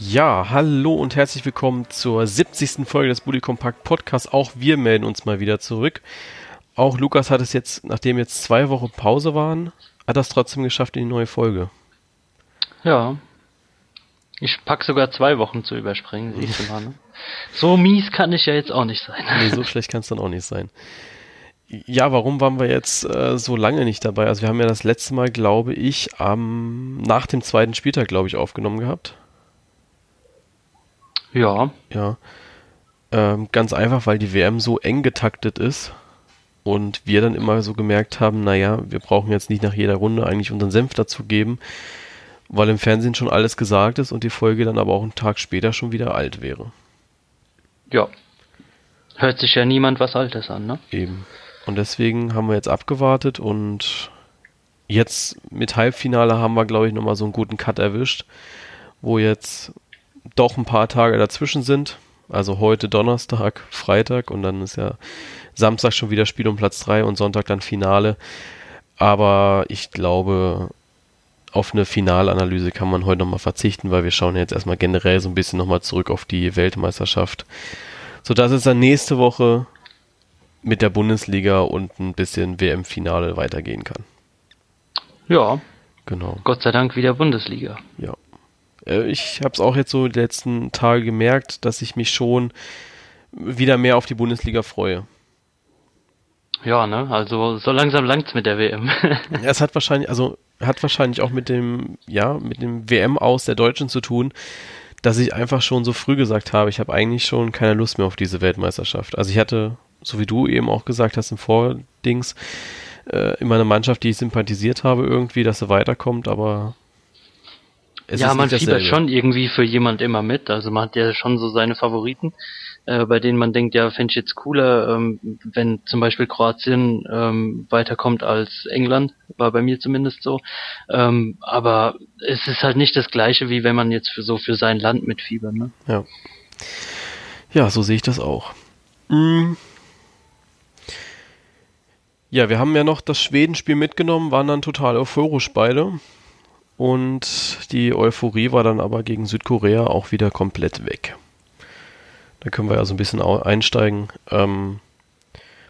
Ja, hallo und herzlich willkommen zur 70. Folge des Bully Compact Podcasts. Auch wir melden uns mal wieder zurück. Auch Lukas hat es jetzt, nachdem jetzt zwei Wochen Pause waren, hat das trotzdem geschafft in die neue Folge. Ja. Ich pack sogar zwei Wochen zu überspringen, siehst du mal, ne? So mies kann ich ja jetzt auch nicht sein. Nee, so schlecht kann es dann auch nicht sein. Ja, warum waren wir jetzt äh, so lange nicht dabei? Also wir haben ja das letzte Mal, glaube ich, am nach dem zweiten Spieltag, glaube ich, aufgenommen gehabt. Ja. Ja. Ähm, ganz einfach, weil die WM so eng getaktet ist und wir dann immer so gemerkt haben, naja, wir brauchen jetzt nicht nach jeder Runde eigentlich unseren Senf dazugeben, weil im Fernsehen schon alles gesagt ist und die Folge dann aber auch einen Tag später schon wieder alt wäre. Ja. Hört sich ja niemand was Altes an, ne? Eben. Und deswegen haben wir jetzt abgewartet und jetzt mit Halbfinale haben wir, glaube ich, nochmal so einen guten Cut erwischt, wo jetzt doch ein paar Tage dazwischen sind. Also heute Donnerstag, Freitag und dann ist ja Samstag schon wieder Spiel um Platz 3 und Sonntag dann Finale. Aber ich glaube, auf eine Finalanalyse kann man heute nochmal verzichten, weil wir schauen jetzt erstmal generell so ein bisschen nochmal zurück auf die Weltmeisterschaft. Sodass es dann nächste Woche mit der Bundesliga und ein bisschen WM-Finale weitergehen kann. Ja. Genau. Gott sei Dank wieder Bundesliga. Ja. Äh, ich habe es auch jetzt so die letzten Tage gemerkt, dass ich mich schon wieder mehr auf die Bundesliga freue. Ja, ne? Also so langsam langt's mit der WM. ja, es hat wahrscheinlich, also hat wahrscheinlich auch mit dem, ja, mit dem WM aus der Deutschen zu tun, dass ich einfach schon so früh gesagt habe, ich habe eigentlich schon keine Lust mehr auf diese Weltmeisterschaft. Also ich hatte, so wie du eben auch gesagt hast im Vordings, äh, immer eine Mannschaft, die ich sympathisiert habe irgendwie, dass sie weiterkommt, aber es ja, man fiebert schon irgendwie für jemand immer mit. Also man hat ja schon so seine Favoriten, äh, bei denen man denkt, ja, fände ich jetzt cooler, ähm, wenn zum Beispiel Kroatien ähm, weiterkommt als England, war bei mir zumindest so. Ähm, aber es ist halt nicht das gleiche, wie wenn man jetzt für so für sein Land mitfiebert. Ne? Ja. Ja, so sehe ich das auch. Mhm. Ja, wir haben ja noch das Schwedenspiel mitgenommen, waren dann total euphorisch beide. Und die Euphorie war dann aber gegen Südkorea auch wieder komplett weg. Da können wir ja so ein bisschen einsteigen. Ähm,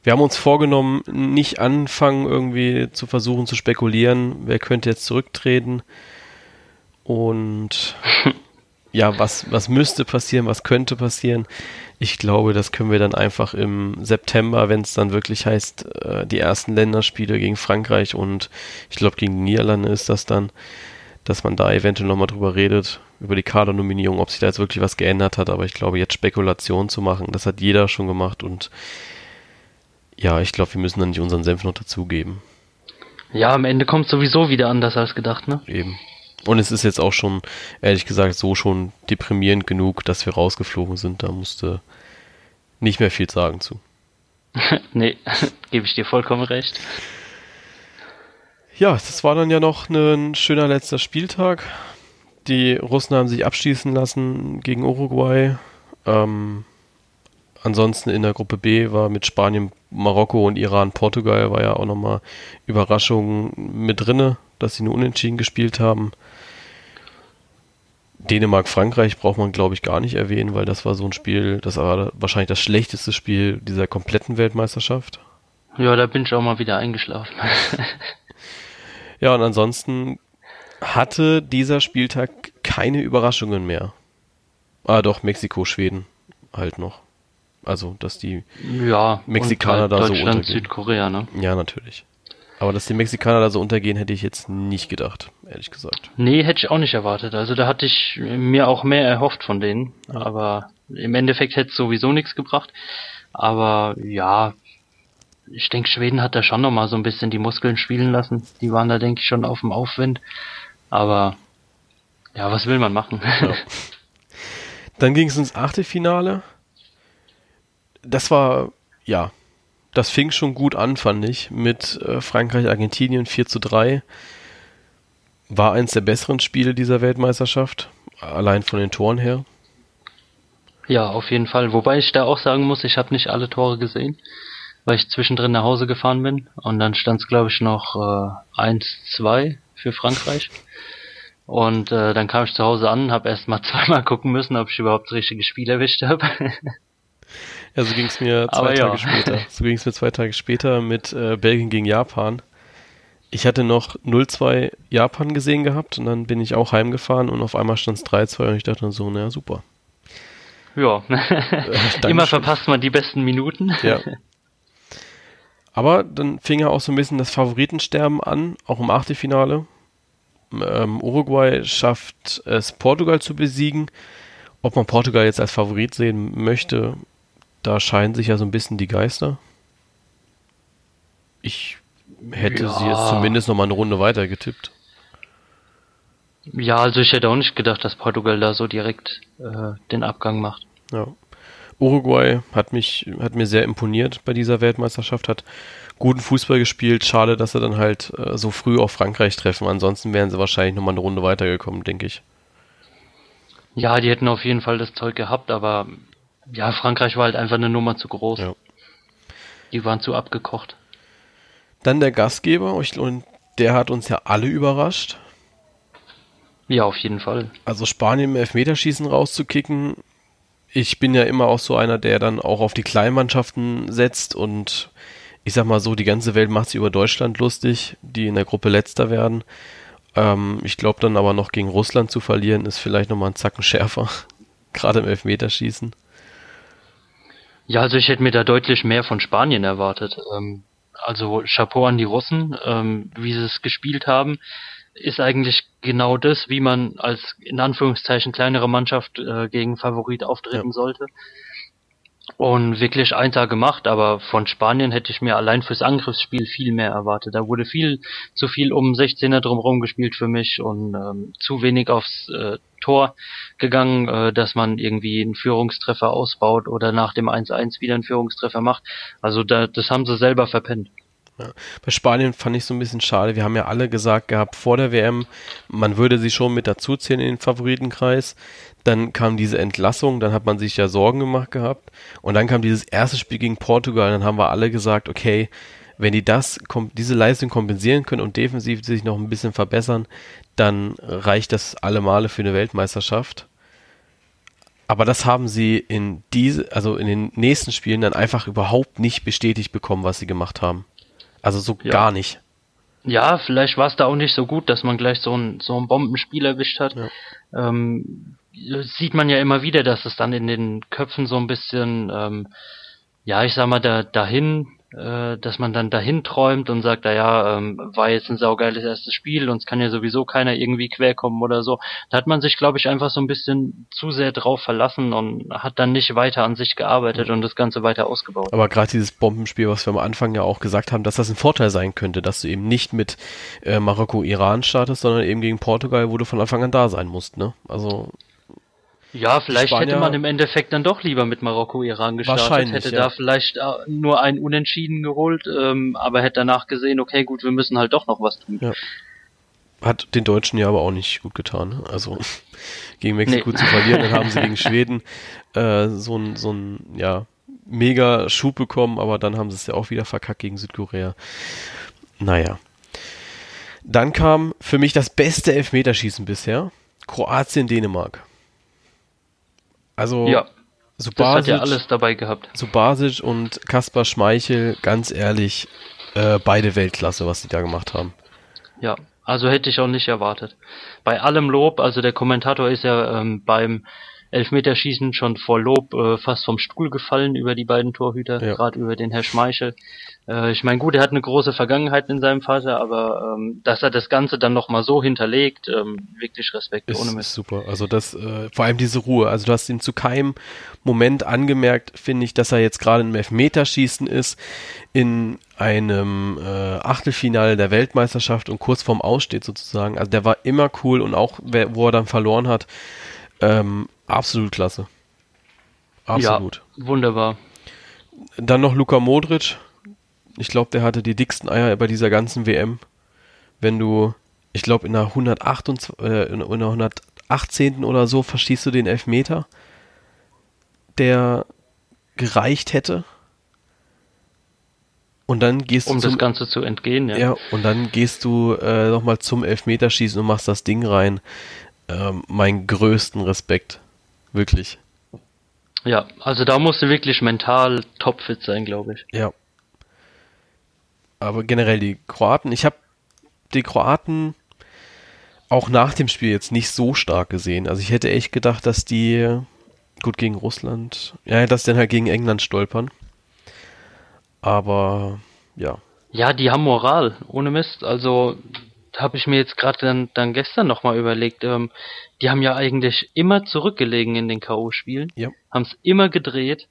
wir haben uns vorgenommen, nicht anfangen, irgendwie zu versuchen zu spekulieren, wer könnte jetzt zurücktreten. Und ja, was, was müsste passieren, was könnte passieren. Ich glaube, das können wir dann einfach im September, wenn es dann wirklich heißt, äh, die ersten Länderspiele gegen Frankreich und ich glaube gegen die Niederlande ist das dann, dass man da eventuell nochmal drüber redet, über die Kadernominierung, ob sich da jetzt wirklich was geändert hat. Aber ich glaube, jetzt Spekulation zu machen, das hat jeder schon gemacht und ja, ich glaube, wir müssen dann nicht unseren Senf noch dazugeben. Ja, am Ende kommt sowieso wieder anders als gedacht, ne? Eben. Und es ist jetzt auch schon, ehrlich gesagt, so schon deprimierend genug, dass wir rausgeflogen sind. Da musste nicht mehr viel sagen zu. nee, gebe ich dir vollkommen recht. Ja, das war dann ja noch ein schöner letzter Spieltag. Die Russen haben sich abschießen lassen gegen Uruguay. Ähm, ansonsten in der Gruppe B war mit Spanien, Marokko und Iran, Portugal war ja auch nochmal Überraschung mit drinne, dass sie nur unentschieden gespielt haben. Dänemark, Frankreich braucht man, glaube ich, gar nicht erwähnen, weil das war so ein Spiel, das war wahrscheinlich das schlechteste Spiel dieser kompletten Weltmeisterschaft. Ja, da bin ich auch mal wieder eingeschlafen. Ja, und ansonsten hatte dieser Spieltag keine Überraschungen mehr. Ah, doch, Mexiko, Schweden halt noch. Also, dass die ja, Mexikaner halt da so untergehen. Südkorea, ne? Ja, natürlich. Aber dass die Mexikaner da so untergehen, hätte ich jetzt nicht gedacht, ehrlich gesagt. Nee, hätte ich auch nicht erwartet. Also da hatte ich mir auch mehr erhofft von denen. Aber im Endeffekt hätte es sowieso nichts gebracht. Aber ja, ich denke, Schweden hat da schon noch mal so ein bisschen die Muskeln spielen lassen. Die waren da, denke ich, schon auf dem Aufwind. Aber ja, was will man machen? Ja. Dann ging es ins Achtelfinale. Das war, ja, das fing schon gut an, fand ich, mit äh, Frankreich, Argentinien 4 zu 3. War eins der besseren Spiele dieser Weltmeisterschaft, allein von den Toren her. Ja, auf jeden Fall. Wobei ich da auch sagen muss, ich habe nicht alle Tore gesehen weil ich zwischendrin nach Hause gefahren bin und dann stand es glaube ich noch äh, 1-2 für Frankreich. Und äh, dann kam ich zu Hause an, habe erst mal zweimal gucken müssen, ob ich überhaupt das richtige Spiel erwischt habe. ja, so ging es mir zwei Aber Tage ja. später. So ging es mir zwei Tage später mit äh, Belgien gegen Japan. Ich hatte noch 0-2 Japan gesehen gehabt und dann bin ich auch heimgefahren und auf einmal stand es 3-2 und ich dachte so, naja, super. Ja, äh, immer verpasst man die besten Minuten. Ja. Aber dann fing ja auch so ein bisschen das Favoritensterben an, auch im Achtelfinale. Ähm, Uruguay schafft es, Portugal zu besiegen. Ob man Portugal jetzt als Favorit sehen möchte, da scheinen sich ja so ein bisschen die Geister. Ich hätte ja. sie jetzt zumindest noch mal eine Runde weiter getippt. Ja, also ich hätte auch nicht gedacht, dass Portugal da so direkt äh, den Abgang macht. Ja. Uruguay hat mich, hat mir sehr imponiert bei dieser Weltmeisterschaft, hat guten Fußball gespielt. Schade, dass sie dann halt äh, so früh auf Frankreich treffen. Ansonsten wären sie wahrscheinlich nochmal eine Runde weitergekommen, denke ich. Ja, die hätten auf jeden Fall das Zeug gehabt, aber ja, Frankreich war halt einfach eine Nummer zu groß. Ja. Die waren zu abgekocht. Dann der Gastgeber, und der hat uns ja alle überrascht. Ja, auf jeden Fall. Also Spanien im Elfmeterschießen rauszukicken, ich bin ja immer auch so einer, der dann auch auf die Kleinmannschaften setzt und ich sag mal so, die ganze Welt macht sich über Deutschland lustig, die in der Gruppe letzter werden. Ähm, ich glaube dann aber noch gegen Russland zu verlieren, ist vielleicht nochmal ein Zacken schärfer, gerade im Elfmeterschießen. Ja, also ich hätte mir da deutlich mehr von Spanien erwartet. Ähm, also Chapeau an die Russen, ähm, wie sie es gespielt haben ist eigentlich genau das, wie man als in Anführungszeichen kleinere Mannschaft äh, gegen Favorit auftreten ja. sollte. Und wirklich eins gemacht, aber von Spanien hätte ich mir allein fürs Angriffsspiel viel mehr erwartet. Da wurde viel zu viel um 16er drumherum gespielt für mich und ähm, zu wenig aufs äh, Tor gegangen, äh, dass man irgendwie einen Führungstreffer ausbaut oder nach dem 1-1 wieder einen Führungstreffer macht. Also da, das haben sie selber verpennt. Ja. Bei Spanien fand ich so ein bisschen schade. Wir haben ja alle gesagt gehabt vor der WM, man würde sie schon mit dazuzählen in den Favoritenkreis. Dann kam diese Entlassung, dann hat man sich ja Sorgen gemacht gehabt. Und dann kam dieses erste Spiel gegen Portugal, dann haben wir alle gesagt, okay, wenn die das, diese Leistung kompensieren können und defensiv sich noch ein bisschen verbessern, dann reicht das alle Male für eine Weltmeisterschaft. Aber das haben sie in diese, also in den nächsten Spielen dann einfach überhaupt nicht bestätigt bekommen, was sie gemacht haben. Also so ja. gar nicht. Ja, vielleicht war es da auch nicht so gut, dass man gleich so ein, so ein Bombenspiel erwischt hat. Ja. Ähm, sieht man ja immer wieder, dass es dann in den Köpfen so ein bisschen, ähm, ja, ich sag mal, da, dahin dass man dann dahin träumt und sagt, naja, ähm, war jetzt ein saugeiles erstes Spiel und es kann ja sowieso keiner irgendwie querkommen oder so. Da hat man sich, glaube ich, einfach so ein bisschen zu sehr drauf verlassen und hat dann nicht weiter an sich gearbeitet und das Ganze weiter ausgebaut. Aber gerade dieses Bombenspiel, was wir am Anfang ja auch gesagt haben, dass das ein Vorteil sein könnte, dass du eben nicht mit äh, Marokko-Iran startest, sondern eben gegen Portugal, wo du von Anfang an da sein musst, ne? Also ja, vielleicht Spanier, hätte man im Endeffekt dann doch lieber mit Marokko-Iran gestartet, hätte ja. da vielleicht äh, nur ein Unentschieden geholt, ähm, aber hätte danach gesehen, okay, gut, wir müssen halt doch noch was tun. Ja. Hat den Deutschen ja aber auch nicht gut getan. Ne? Also gegen Mexiko nee. zu verlieren, dann haben sie gegen Schweden äh, so ein, so ein, ja, mega Schub bekommen, aber dann haben sie es ja auch wieder verkackt gegen Südkorea. Naja. Dann kam für mich das beste Elfmeterschießen bisher. Kroatien-Dänemark. Also ja, Subasic, das hat ja alles dabei gehabt. Subasic und Kaspar Schmeichel, ganz ehrlich, äh, beide Weltklasse, was die da gemacht haben. Ja, also hätte ich auch nicht erwartet. Bei allem Lob, also der Kommentator ist ja ähm, beim Elfmeterschießen schon vor Lob äh, fast vom Stuhl gefallen über die beiden Torhüter, ja. gerade über den Herr Schmeichel. Äh, ich meine, gut, er hat eine große Vergangenheit in seinem Vater, aber ähm, dass er das Ganze dann nochmal so hinterlegt, ähm, wirklich Respekt ist, ohne Mist. Ist super. Also das, äh, vor allem diese Ruhe. Also du hast ihn zu keinem Moment angemerkt, finde ich, dass er jetzt gerade im Elfmeterschießen ist, in einem äh, Achtelfinale der Weltmeisterschaft und kurz vorm Aussteht sozusagen. Also der war immer cool und auch, wo er dann verloren hat, ähm, absolut klasse. Absolut. Ja, wunderbar. Dann noch Luka Modric, ich glaube, der hatte die dicksten Eier bei dieser ganzen WM. Wenn du, ich glaube, in der 128, äh, in der 118. oder so verschießt du den Elfmeter, der gereicht hätte. Und dann gehst um du. Um das Ganze zu entgehen, ja. Ja, und dann gehst du äh, nochmal zum Elfmeterschießen und machst das Ding rein. Ähm, mein größten Respekt. Wirklich. Ja, also da musst du wirklich mental topfit sein, glaube ich. Ja. Aber generell die Kroaten, ich habe die Kroaten auch nach dem Spiel jetzt nicht so stark gesehen. Also ich hätte echt gedacht, dass die gut gegen Russland, ja, dass die dann halt gegen England stolpern. Aber ja. Ja, die haben Moral, ohne Mist. Also habe ich mir jetzt gerade dann, dann gestern nochmal überlegt. Ähm, die haben ja eigentlich immer zurückgelegen in den K.O.-Spielen, ja. haben es immer gedreht.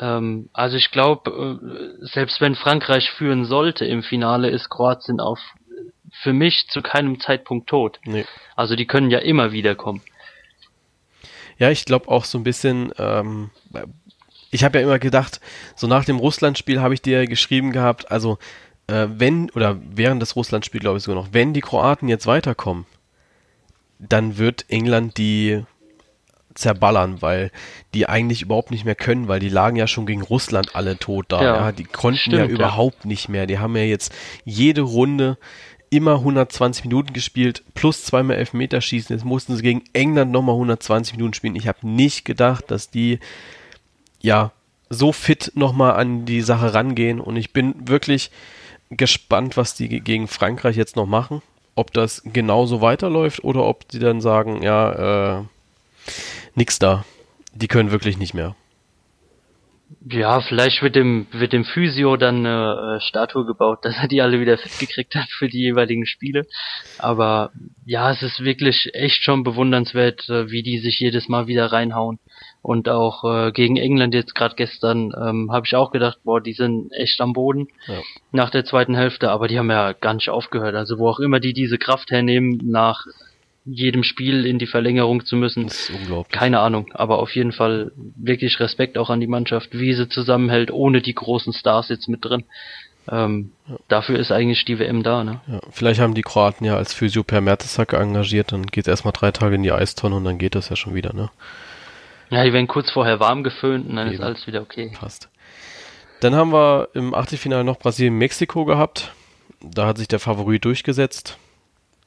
Ähm, also ich glaube, äh, selbst wenn Frankreich führen sollte im Finale, ist Kroatien auf für mich zu keinem Zeitpunkt tot. Nee. Also die können ja immer wieder kommen. Ja, ich glaube auch so ein bisschen, ähm, ich habe ja immer gedacht, so nach dem Russland-Spiel habe ich dir geschrieben gehabt, also äh, wenn, oder während des Russland-Spiels glaube ich sogar noch, wenn die Kroaten jetzt weiterkommen, dann wird England die zerballern, weil die eigentlich überhaupt nicht mehr können, weil die lagen ja schon gegen Russland alle tot da. Ja, ja. Die konnten stimmt, ja überhaupt ja. nicht mehr. Die haben ja jetzt jede Runde immer 120 Minuten gespielt, plus zweimal Elfmeterschießen. Jetzt mussten sie gegen England nochmal 120 Minuten spielen. Ich habe nicht gedacht, dass die ja so fit nochmal an die Sache rangehen. Und ich bin wirklich gespannt, was die gegen Frankreich jetzt noch machen. Ob das genauso weiterläuft oder ob die dann sagen, ja, äh, nix da. Die können wirklich nicht mehr. Ja, vielleicht wird dem, wird dem Physio dann eine äh, Statue gebaut, dass er die alle wieder fit gekriegt hat für die jeweiligen Spiele. Aber ja, es ist wirklich echt schon bewundernswert, äh, wie die sich jedes Mal wieder reinhauen. Und auch äh, gegen England jetzt gerade gestern ähm, habe ich auch gedacht, boah, die sind echt am Boden ja. nach der zweiten Hälfte, aber die haben ja gar nicht aufgehört. Also wo auch immer die diese Kraft hernehmen, nach jedem Spiel in die Verlängerung zu müssen. Das ist unglaublich. Keine Ahnung, aber auf jeden Fall wirklich Respekt auch an die Mannschaft, wie sie zusammenhält, ohne die großen Stars jetzt mit drin. Ähm, ja. Dafür ist eigentlich die WM da, ne? Ja, vielleicht haben die Kroaten ja als Physio per Mertesacker engagiert, dann geht es erstmal drei Tage in die Eistonne und dann geht das ja schon wieder, ne? Ja, die werden kurz vorher warm geföhnt und dann Eben. ist alles wieder okay. Passt. Dann haben wir im Achtelfinale noch Brasilien-Mexiko gehabt. Da hat sich der Favorit durchgesetzt.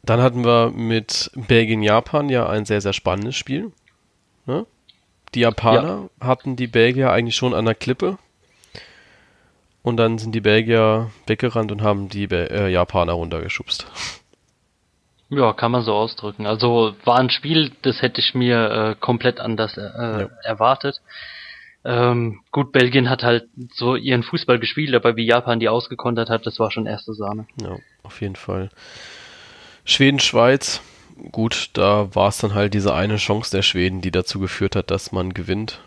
Dann hatten wir mit Belgien-Japan ja ein sehr, sehr spannendes Spiel. Ne? Die Japaner ja. hatten die Belgier eigentlich schon an der Klippe. Und dann sind die Belgier weggerannt und haben die Be äh, Japaner runtergeschubst. Ja, kann man so ausdrücken. Also war ein Spiel, das hätte ich mir äh, komplett anders äh, ja. erwartet. Ähm, gut, Belgien hat halt so ihren Fußball gespielt, aber wie Japan die ausgekontert hat, das war schon erste Sahne. Ja, auf jeden Fall. Schweden, Schweiz, gut, da war es dann halt diese eine Chance der Schweden, die dazu geführt hat, dass man gewinnt.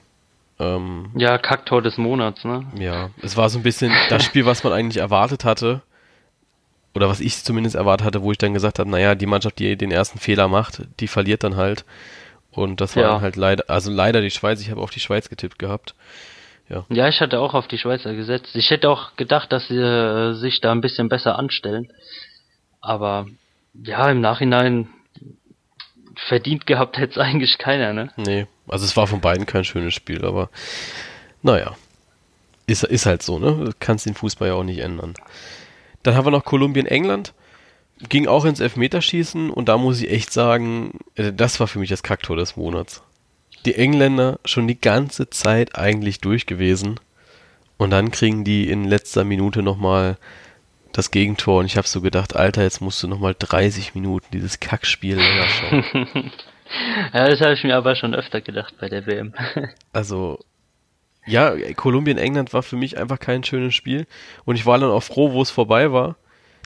Ähm, ja, Kacktor des Monats, ne? Ja, es war so ein bisschen das Spiel, was man eigentlich erwartet hatte. Oder was ich zumindest erwartet hatte, wo ich dann gesagt habe, naja, die Mannschaft, die den ersten Fehler macht, die verliert dann halt. Und das war ja. halt leider, also leider die Schweiz, ich habe auf die Schweiz getippt gehabt. Ja. ja, ich hatte auch auf die Schweizer gesetzt. Ich hätte auch gedacht, dass sie äh, sich da ein bisschen besser anstellen. Aber ja, im Nachhinein verdient gehabt hätte es eigentlich keiner, ne? Nee, also es war von beiden kein schönes Spiel, aber naja. Ist, ist halt so, ne? Kannst den Fußball ja auch nicht ändern. Dann haben wir noch Kolumbien-England. Ging auch ins Elfmeterschießen und da muss ich echt sagen, äh, das war für mich das Kacktor des Monats. Die Engländer schon die ganze Zeit eigentlich durch gewesen und dann kriegen die in letzter Minute nochmal das Gegentor und ich habe so gedacht, Alter, jetzt musst du nochmal 30 Minuten dieses Kackspiel länger schauen. ja, das habe ich mir aber schon öfter gedacht bei der WM. also, ja, Kolumbien, England war für mich einfach kein schönes Spiel und ich war dann auch froh, wo es vorbei war.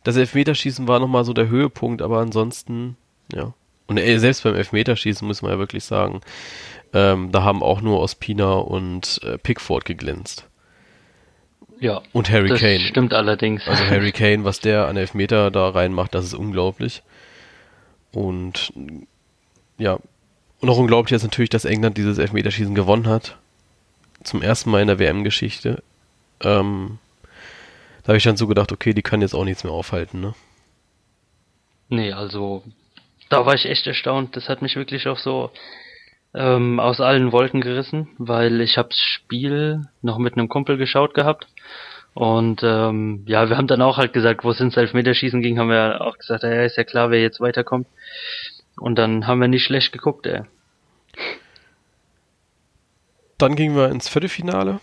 Das Elfmeterschießen war nochmal so der Höhepunkt, aber ansonsten, ja. Und ey, selbst beim Elfmeterschießen muss man ja wirklich sagen, ähm, da haben auch nur Ospina und äh, Pickford geglänzt. Ja. Und Harry das Kane. Stimmt allerdings. Also Harry Kane, was der an Elfmeter da reinmacht, das ist unglaublich. Und ja. Und auch unglaublich ist natürlich, dass England dieses Elfmeterschießen gewonnen hat. Zum ersten Mal in der WM-Geschichte. Ähm, da habe ich dann so gedacht, okay, die können jetzt auch nichts mehr aufhalten, ne? Nee, also da war ich echt erstaunt. Das hat mich wirklich auch so ähm, aus allen Wolken gerissen, weil ich habe das Spiel noch mit einem Kumpel geschaut gehabt Und ähm, ja, wir haben dann auch halt gesagt, wo es ins Elfmeterschießen ging, haben wir auch gesagt, ja, ist ja klar, wer jetzt weiterkommt. Und dann haben wir nicht schlecht geguckt, ey. Dann gingen wir ins Viertelfinale.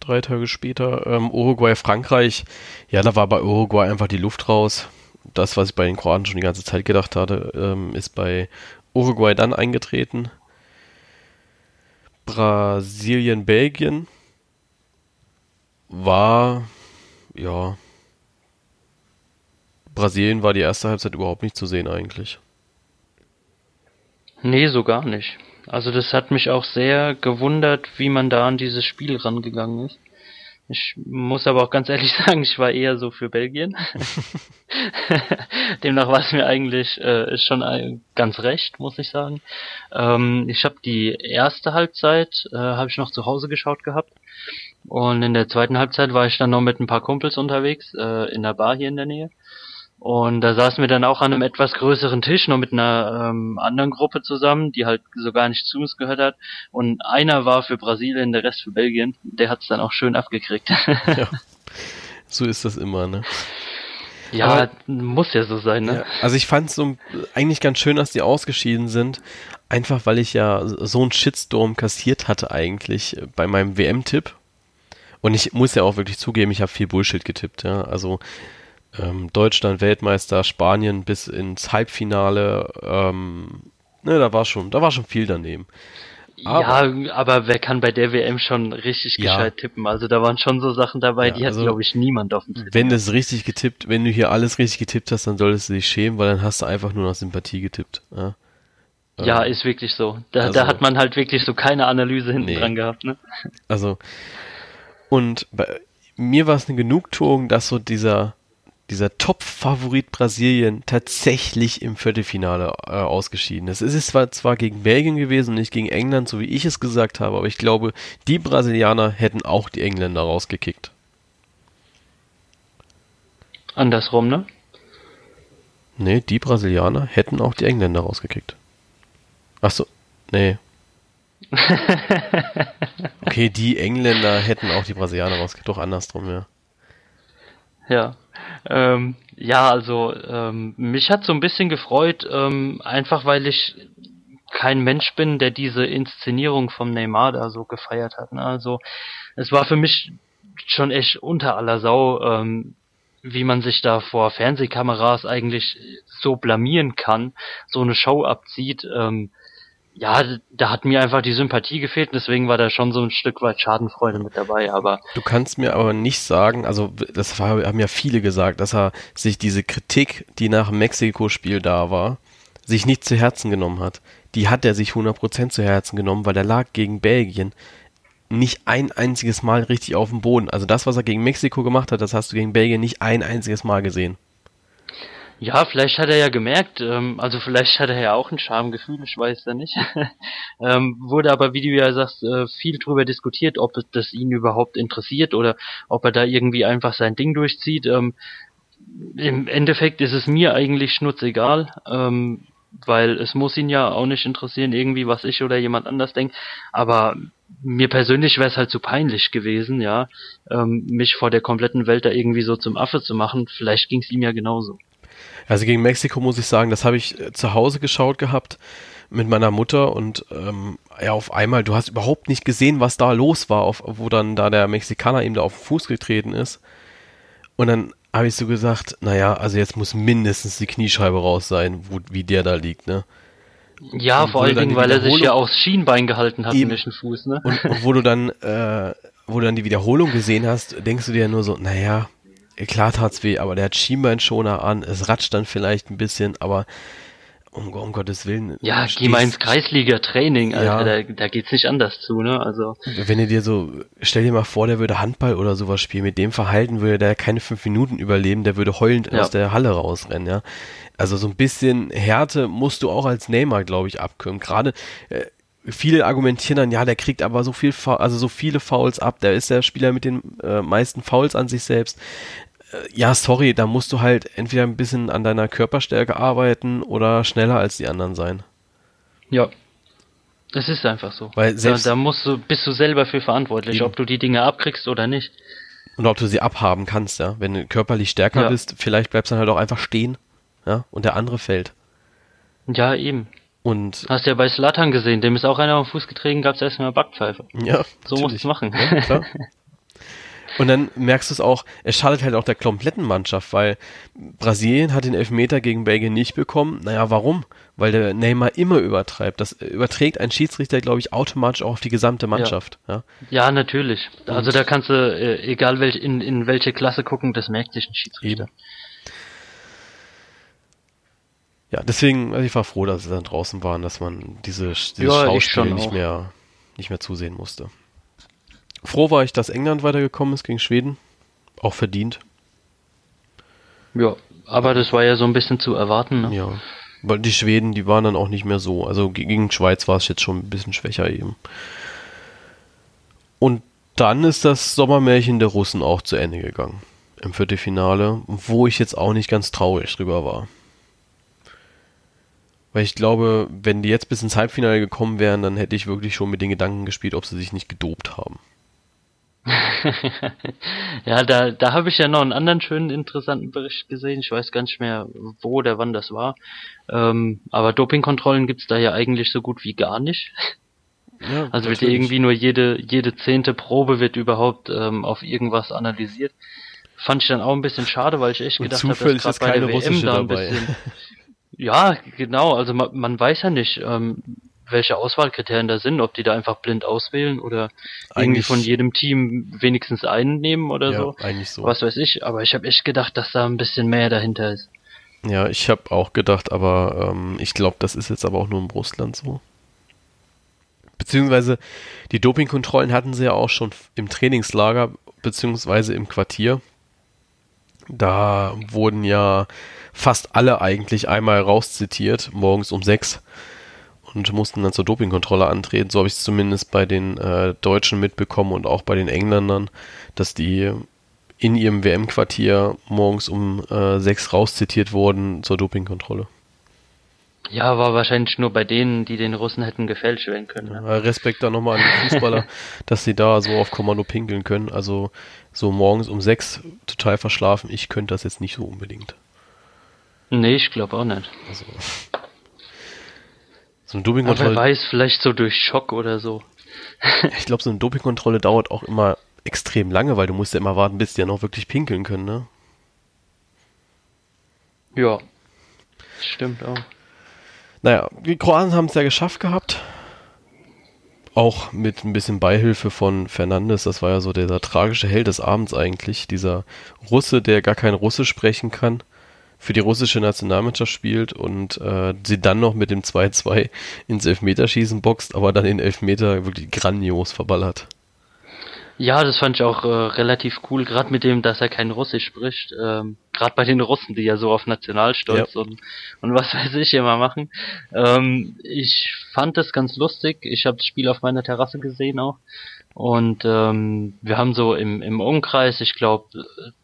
Drei Tage später ähm, Uruguay-Frankreich. Ja, da war bei Uruguay einfach die Luft raus. Das, was ich bei den Kroaten schon die ganze Zeit gedacht hatte, ähm, ist bei Uruguay dann eingetreten. Brasilien, Belgien war, ja, Brasilien war die erste Halbzeit überhaupt nicht zu sehen eigentlich. Nee, so gar nicht. Also das hat mich auch sehr gewundert, wie man da an dieses Spiel rangegangen ist. Ich muss aber auch ganz ehrlich sagen, ich war eher so für Belgien. Demnach war es mir eigentlich äh, schon ganz recht, muss ich sagen. Ähm, ich habe die erste Halbzeit äh, habe ich noch zu Hause geschaut gehabt und in der zweiten Halbzeit war ich dann noch mit ein paar Kumpels unterwegs äh, in der Bar hier in der Nähe. Und da saßen wir dann auch an einem etwas größeren Tisch, noch mit einer ähm, anderen Gruppe zusammen, die halt so gar nicht zu uns gehört hat. Und einer war für Brasilien, der Rest für Belgien. Der hat es dann auch schön abgekriegt. ja, so ist das immer, ne? Ja, Aber, muss ja so sein, ne? Ja, also ich fand es so eigentlich ganz schön, dass die ausgeschieden sind. Einfach weil ich ja so einen Shitstorm kassiert hatte eigentlich bei meinem WM-Tipp. Und ich muss ja auch wirklich zugeben, ich habe viel Bullshit getippt, ja. Also ähm, Deutschland Weltmeister, Spanien bis ins Halbfinale. Ähm, ne, da war schon, da war schon viel daneben. Aber, ja, aber wer kann bei der WM schon richtig ja. gescheit tippen? Also da waren schon so Sachen dabei, ja, die also, hat, glaube ich, niemand auf dem Zettel. Wenn du es richtig getippt, wenn du hier alles richtig getippt hast, dann solltest du dich schämen, weil dann hast du einfach nur nach Sympathie getippt. Ja, ja ähm, ist wirklich so. Da, also, da hat man halt wirklich so keine Analyse hinten nee. dran gehabt, ne? Also, und bei mir war es eine Genugtuung, dass so dieser dieser Top-Favorit Brasilien tatsächlich im Viertelfinale äh, ausgeschieden ist. Es ist zwar, zwar gegen Belgien gewesen und nicht gegen England, so wie ich es gesagt habe, aber ich glaube, die Brasilianer hätten auch die Engländer rausgekickt. Andersrum, ne? Nee, die Brasilianer hätten auch die Engländer rausgekickt. Achso, nee. okay, die Engländer hätten auch die Brasilianer rausgekickt. Doch andersrum, ja. Ja. Ähm, ja, also ähm, mich hat so ein bisschen gefreut, ähm, einfach weil ich kein Mensch bin, der diese Inszenierung vom Neymar da so gefeiert hat. Ne? Also es war für mich schon echt unter aller Sau, ähm, wie man sich da vor Fernsehkameras eigentlich so blamieren kann, so eine Show abzieht. Ähm, ja, da hat mir einfach die Sympathie gefehlt, deswegen war da schon so ein Stück weit Schadenfreude mit dabei, aber. Du kannst mir aber nicht sagen, also das haben ja viele gesagt, dass er sich diese Kritik, die nach dem Mexiko-Spiel da war, sich nicht zu Herzen genommen hat. Die hat er sich 100% zu Herzen genommen, weil er lag gegen Belgien nicht ein einziges Mal richtig auf dem Boden. Also das, was er gegen Mexiko gemacht hat, das hast du gegen Belgien nicht ein einziges Mal gesehen. Ja, vielleicht hat er ja gemerkt, ähm, also vielleicht hat er ja auch ein Schamgefühl, ich weiß ja nicht. ähm, wurde aber, wie du ja sagst, äh, viel drüber diskutiert, ob das ihn überhaupt interessiert oder ob er da irgendwie einfach sein Ding durchzieht. Ähm, Im Endeffekt ist es mir eigentlich schnurzegal, ähm, weil es muss ihn ja auch nicht interessieren, irgendwie, was ich oder jemand anders denkt. Aber mir persönlich wäre es halt zu peinlich gewesen, ja, ähm, mich vor der kompletten Welt da irgendwie so zum Affe zu machen. Vielleicht ging es ihm ja genauso. Also gegen Mexiko muss ich sagen, das habe ich äh, zu Hause geschaut gehabt mit meiner Mutter und ähm, ja, auf einmal, du hast überhaupt nicht gesehen, was da los war, auf, wo dann da der Mexikaner ihm da auf den Fuß getreten ist. Und dann habe ich so gesagt, naja, also jetzt muss mindestens die Kniescheibe raus sein, wo, wie der da liegt, ne? Ja, und vor allen Dingen, weil er sich ja aufs Schienbein gehalten hat eben, dem Fuß, ne? Und, und wo du dann, äh, wo du dann die Wiederholung gesehen hast, denkst du dir nur so, naja, klar tat's weh, aber der hat Schienbeinschoner an, es ratscht dann vielleicht ein bisschen, aber um, um Gottes Willen. Ja, geh mal ins Kreisliga-Training, Alter, ja. da, da geht's nicht anders zu, ne, also. Wenn du dir so, stell dir mal vor, der würde Handball oder sowas spielen, mit dem Verhalten würde der keine fünf Minuten überleben, der würde heulend ja. aus der Halle rausrennen, ja. Also so ein bisschen Härte musst du auch als Neymar, glaube ich, abkümmern. Gerade, äh, viele argumentieren dann, ja, der kriegt aber so viel, also so viele Fouls ab, der ist der Spieler mit den äh, meisten Fouls an sich selbst. Äh, ja, sorry, da musst du halt entweder ein bisschen an deiner Körperstärke arbeiten oder schneller als die anderen sein. Ja. Das ist einfach so. Weil selbst da, da musst du, bist du selber für verantwortlich, eben. ob du die Dinge abkriegst oder nicht. Und ob du sie abhaben kannst, ja. Wenn du körperlich stärker ja. bist, vielleicht bleibst du dann halt auch einfach stehen, ja, und der andere fällt. Ja, eben. Und Hast du ja bei Slatan gesehen, dem ist auch einer auf den Fuß getreten, gab es erstmal Backpfeife. Ja. So musst du machen. Ja, klar. Und dann merkst du es auch, es schadet halt auch der kompletten Mannschaft, weil Brasilien hat den Elfmeter gegen Belgien nicht bekommen. Naja, warum? Weil der Neymar immer übertreibt. Das überträgt ein Schiedsrichter, glaube ich, automatisch auch auf die gesamte Mannschaft. Ja, ja. ja natürlich. Also da kannst du, äh, egal welch, in, in welche Klasse gucken, das merkt sich ein Schiedsrichter. Eben. Ja, deswegen, also ich war froh, dass sie dann draußen waren, dass man diese, dieses ja, Schauspiel nicht mehr, nicht mehr zusehen musste. Froh war ich, dass England weitergekommen ist gegen Schweden. Auch verdient. Ja, aber das war ja so ein bisschen zu erwarten. Ne? Ja, weil die Schweden, die waren dann auch nicht mehr so. Also gegen Schweiz war es jetzt schon ein bisschen schwächer eben. Und dann ist das Sommermärchen der Russen auch zu Ende gegangen. Im Viertelfinale, wo ich jetzt auch nicht ganz traurig drüber war. Weil ich glaube, wenn die jetzt bis ins Halbfinale gekommen wären, dann hätte ich wirklich schon mit den Gedanken gespielt, ob sie sich nicht gedopt haben. ja, da, da habe ich ja noch einen anderen schönen, interessanten Bericht gesehen. Ich weiß gar nicht mehr, wo oder wann das war. Ähm, aber Dopingkontrollen gibt's da ja eigentlich so gut wie gar nicht. Ja, also wird irgendwie nur jede, jede zehnte Probe wird überhaupt ähm, auf irgendwas analysiert. Fand ich dann auch ein bisschen schade, weil ich echt gedacht habe, dass gerade bei der WM da ein bisschen. ja, genau, also man, man weiß ja nicht. Ähm, welche Auswahlkriterien da sind, ob die da einfach blind auswählen oder eigentlich, irgendwie von jedem Team wenigstens einen nehmen oder ja, so. Eigentlich so. Was weiß ich, aber ich habe echt gedacht, dass da ein bisschen mehr dahinter ist. Ja, ich habe auch gedacht, aber ähm, ich glaube, das ist jetzt aber auch nur in Russland so. Beziehungsweise die Dopingkontrollen hatten sie ja auch schon im Trainingslager beziehungsweise im Quartier. Da wurden ja fast alle eigentlich einmal rauszitiert, morgens um sechs und mussten dann zur Dopingkontrolle antreten. So habe ich es zumindest bei den äh, Deutschen mitbekommen und auch bei den Engländern, dass die in ihrem WM-Quartier morgens um äh, sechs rauszitiert wurden zur Dopingkontrolle. Ja, war wahrscheinlich nur bei denen, die den Russen hätten gefälscht werden können. Ne? Ja, Respekt da nochmal an die Fußballer, dass sie da so auf Kommando pinkeln können. Also so morgens um sechs total verschlafen. Ich könnte das jetzt nicht so unbedingt. Nee, ich glaube auch nicht. Also, so eine Dopingkontrolle. Aber wer weiß, vielleicht so durch Schock oder so. ich glaube, so eine Dopingkontrolle dauert auch immer extrem lange, weil du musst ja immer warten, bis die ja noch wirklich pinkeln können, ne? Ja. Stimmt auch. Naja, die Kroaten haben es ja geschafft gehabt. Auch mit ein bisschen Beihilfe von Fernandes. Das war ja so dieser tragische Held des Abends eigentlich. Dieser Russe, der gar kein Russisch sprechen kann für die russische Nationalmannschaft spielt und äh, sie dann noch mit dem 2-2 ins Elfmeterschießen boxt, aber dann den Elfmeter wirklich grandios verballert. Ja, das fand ich auch äh, relativ cool, gerade mit dem, dass er kein Russisch spricht. Ähm, gerade bei den Russen, die ja so auf Nationalstolz ja. und, und was weiß ich immer machen. Ähm, ich fand das ganz lustig. Ich habe das Spiel auf meiner Terrasse gesehen auch. Und ähm, wir haben so im, im Umkreis, ich glaube,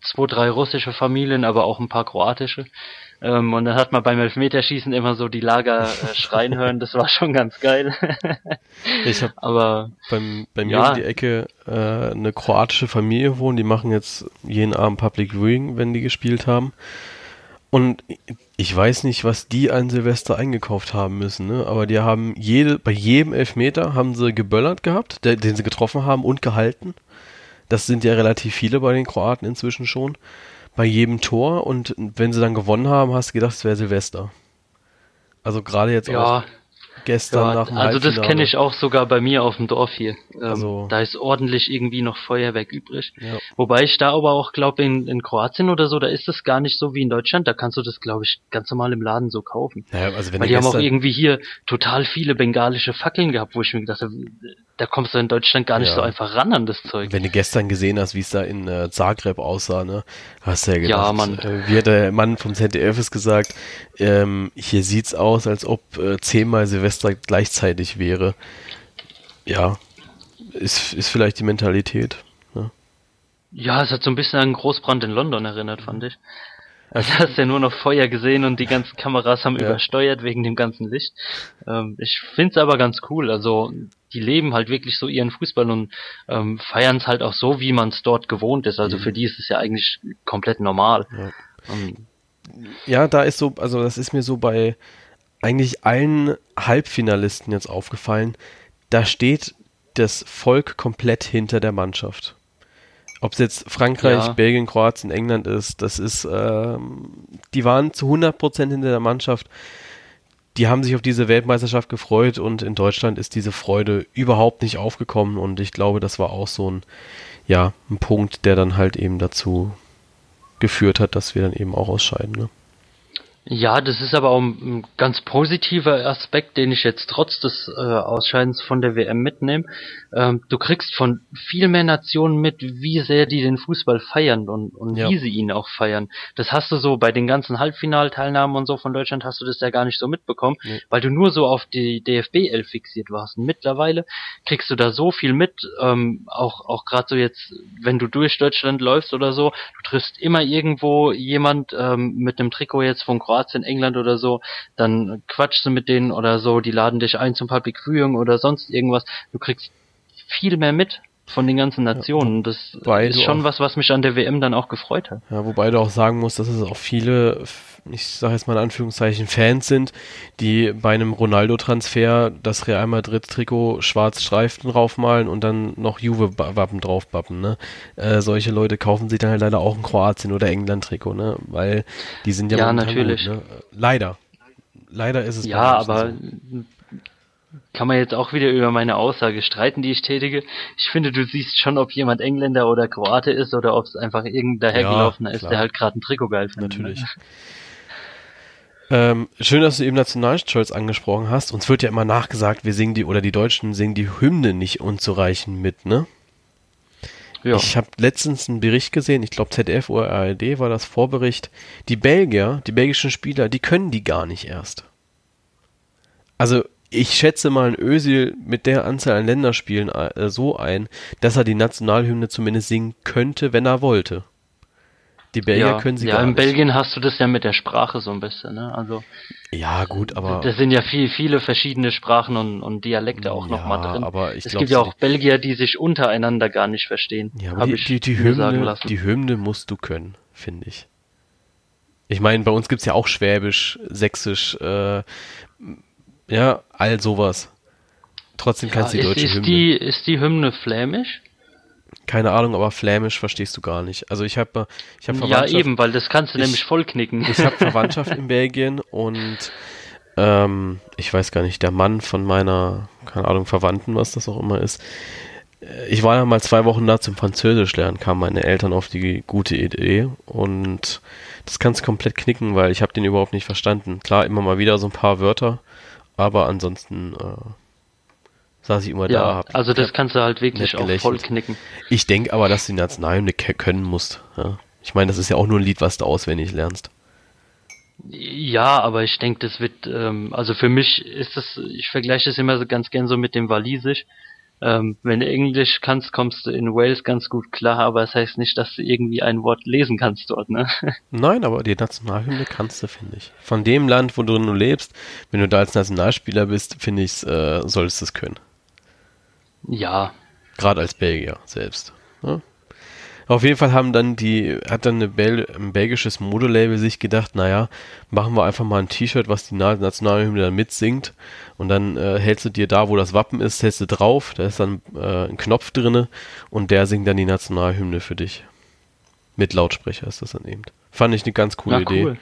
zwei, drei russische Familien, aber auch ein paar kroatische. Ähm, und dann hat man beim Elfmeterschießen immer so die Lager äh, schreien hören, das war schon ganz geil. ich habe aber beim, bei mir ja. um die Ecke äh, eine kroatische Familie wohnen, die machen jetzt jeden Abend Public Viewing, wenn die gespielt haben. Und ich weiß nicht, was die an Silvester eingekauft haben müssen, ne? aber die haben jede, bei jedem Elfmeter haben sie geböllert gehabt, der, den sie getroffen haben und gehalten. Das sind ja relativ viele bei den Kroaten inzwischen schon. Bei jedem Tor und wenn sie dann gewonnen haben, hast du gedacht, es wäre Silvester. Also gerade jetzt ja. auch gestern ja, nach dem Also das kenne ich auch sogar bei mir auf dem Dorf hier. Ähm, also, da ist ordentlich irgendwie noch Feuerwerk übrig. Ja. Wobei ich da aber auch glaube, in, in Kroatien oder so, da ist es gar nicht so wie in Deutschland. Da kannst du das, glaube ich, ganz normal im Laden so kaufen. Ja, also wenn Weil die haben auch irgendwie hier total viele bengalische Fackeln gehabt, wo ich mir gedacht habe, da kommst du in Deutschland gar nicht ja. so einfach ran an das Zeug. Wenn du gestern gesehen hast, wie es da in äh, Zagreb aussah, ne, hast du ja gedacht, ja, Mann. Äh, wie hat der Mann vom ZDF es gesagt, ähm, hier sieht's aus, als ob äh, zehnmal Silvester gleichzeitig wäre. Ja, ist, ist vielleicht die Mentalität. Ne? Ja, es hat so ein bisschen an einen Großbrand in London erinnert, fand ich. Also hast ja nur noch Feuer gesehen und die ganzen Kameras haben ja. übersteuert wegen dem ganzen Licht. Ähm, ich find's aber ganz cool. Also die leben halt wirklich so ihren Fußball und ähm, feiern es halt auch so, wie man es dort gewohnt ist. Also mhm. für die ist es ja eigentlich komplett normal. Ja. Um, ja, da ist so, also das ist mir so bei eigentlich allen Halbfinalisten jetzt aufgefallen. Da steht das Volk komplett hinter der Mannschaft. Ob es jetzt Frankreich, ja. Belgien, Kroatien, England ist, das ist, ähm, die waren zu 100% hinter der Mannschaft. Die haben sich auf diese Weltmeisterschaft gefreut und in Deutschland ist diese Freude überhaupt nicht aufgekommen und ich glaube, das war auch so ein, ja, ein Punkt, der dann halt eben dazu geführt hat, dass wir dann eben auch ausscheiden. Ne? Ja, das ist aber auch ein ganz positiver Aspekt, den ich jetzt trotz des äh, Ausscheidens von der WM mitnehme. Ähm, du kriegst von viel mehr Nationen mit, wie sehr die den Fußball feiern und, und ja. wie sie ihn auch feiern. Das hast du so bei den ganzen Halbfinalteilnahmen und so von Deutschland hast du das ja gar nicht so mitbekommen, nee. weil du nur so auf die DFB 11 fixiert warst. Und mittlerweile kriegst du da so viel mit, ähm, auch auch gerade so jetzt, wenn du durch Deutschland läufst oder so, du triffst immer irgendwo jemand ähm, mit einem Trikot jetzt von Kroatien, England oder so, dann quatschst du mit denen oder so, die laden dich ein zum Public Viewing oder sonst irgendwas. Du kriegst viel mehr mit von den ganzen Nationen. Das wobei ist schon auch, was, was mich an der WM dann auch gefreut hat. Ja, wobei du auch sagen musst, dass es auch viele, ich sage jetzt mal in Anführungszeichen, Fans sind, die bei einem Ronaldo-Transfer das Real Madrid-Trikot schwarz Streifen draufmalen und dann noch Juve-Wappen draufbappen. Ne? Äh, solche Leute kaufen sich dann halt leider auch ein Kroatien- oder England-Trikot, ne? weil die sind ja, ja natürlich. Gut, ne? Leider. Leider ist es Ja, aber so kann man jetzt auch wieder über meine Aussage streiten, die ich tätige. Ich finde, du siehst schon, ob jemand Engländer oder Kroate ist oder ob es einfach irgendein dahergelaufener ja, ist, der halt gerade ein Trikot geil findet. Ne? Natürlich. Ähm, schön, dass du eben Nationalstolz angesprochen hast. Uns wird ja immer nachgesagt, wir singen die oder die Deutschen singen die Hymne nicht unzureichend mit, ne? Ja. Ich habe letztens einen Bericht gesehen, ich glaube ZDF oder ARD war das Vorbericht. Die Belgier, die belgischen Spieler, die können die gar nicht erst. Also ich schätze mal ein Özil mit der Anzahl an Länderspielen äh, so ein, dass er die Nationalhymne zumindest singen könnte, wenn er wollte. Die Belgier ja, können sie ja, gar nicht. Ja, in Belgien hast du das ja mit der Sprache so ein bisschen, ne? Also ja, gut, aber das sind ja viel, viele verschiedene Sprachen und, und Dialekte auch ja, noch mal drin. Aber ich es gibt ja auch Belgier, die sich untereinander gar nicht verstehen. Ja, aber die, die, die Hymne, die Hymne musst du können, finde ich. Ich meine, bei uns gibt's ja auch Schwäbisch, Sächsisch, äh, ja, all sowas. Trotzdem ja, kannst du die deutsche ist Hymne. Die, ist die Hymne flämisch? Keine Ahnung, aber flämisch verstehst du gar nicht. Also ich habe ich hab Verwandtschaft. Ja, eben, weil das kannst du ich, nämlich vollknicken. Ich habe Verwandtschaft in Belgien und ähm, ich weiß gar nicht, der Mann von meiner, keine Ahnung, Verwandten, was das auch immer ist. Äh, ich war ja mal zwei Wochen da zum Französisch lernen, kamen meine Eltern auf die gute Idee und das kannst du komplett knicken, weil ich habe den überhaupt nicht verstanden. Klar, immer mal wieder so ein paar Wörter, aber ansonsten äh, saß ich immer ja, da. Also das kannst du halt wirklich auch voll knicken. Ich denke aber, dass du die Nationalhymne können musst. Ja? Ich meine, das ist ja auch nur ein Lied, was du auswendig lernst. Ja, aber ich denke, das wird, ähm, also für mich ist das, ich vergleiche das immer so ganz gern so mit dem Walisisch. Ähm, wenn du Englisch kannst, kommst du in Wales ganz gut klar, aber das heißt nicht, dass du irgendwie ein Wort lesen kannst dort, ne? Nein, aber die Nationalhymne kannst du, finde ich. Von dem Land, wo du nun lebst, wenn du da als Nationalspieler bist, finde ich, äh, solltest du es können. Ja. Gerade als Belgier selbst. Ne? Auf jeden Fall haben dann die, hat dann Bel ein belgisches Modelabel sich gedacht, naja, machen wir einfach mal ein T-Shirt, was die Nationalhymne dann mitsingt. Und dann äh, hältst du dir da, wo das Wappen ist, hältst du drauf, da ist dann äh, ein Knopf drinne und der singt dann die Nationalhymne für dich. Mit Lautsprecher ist das dann eben. Fand ich eine ganz coole Na, Idee. Cool.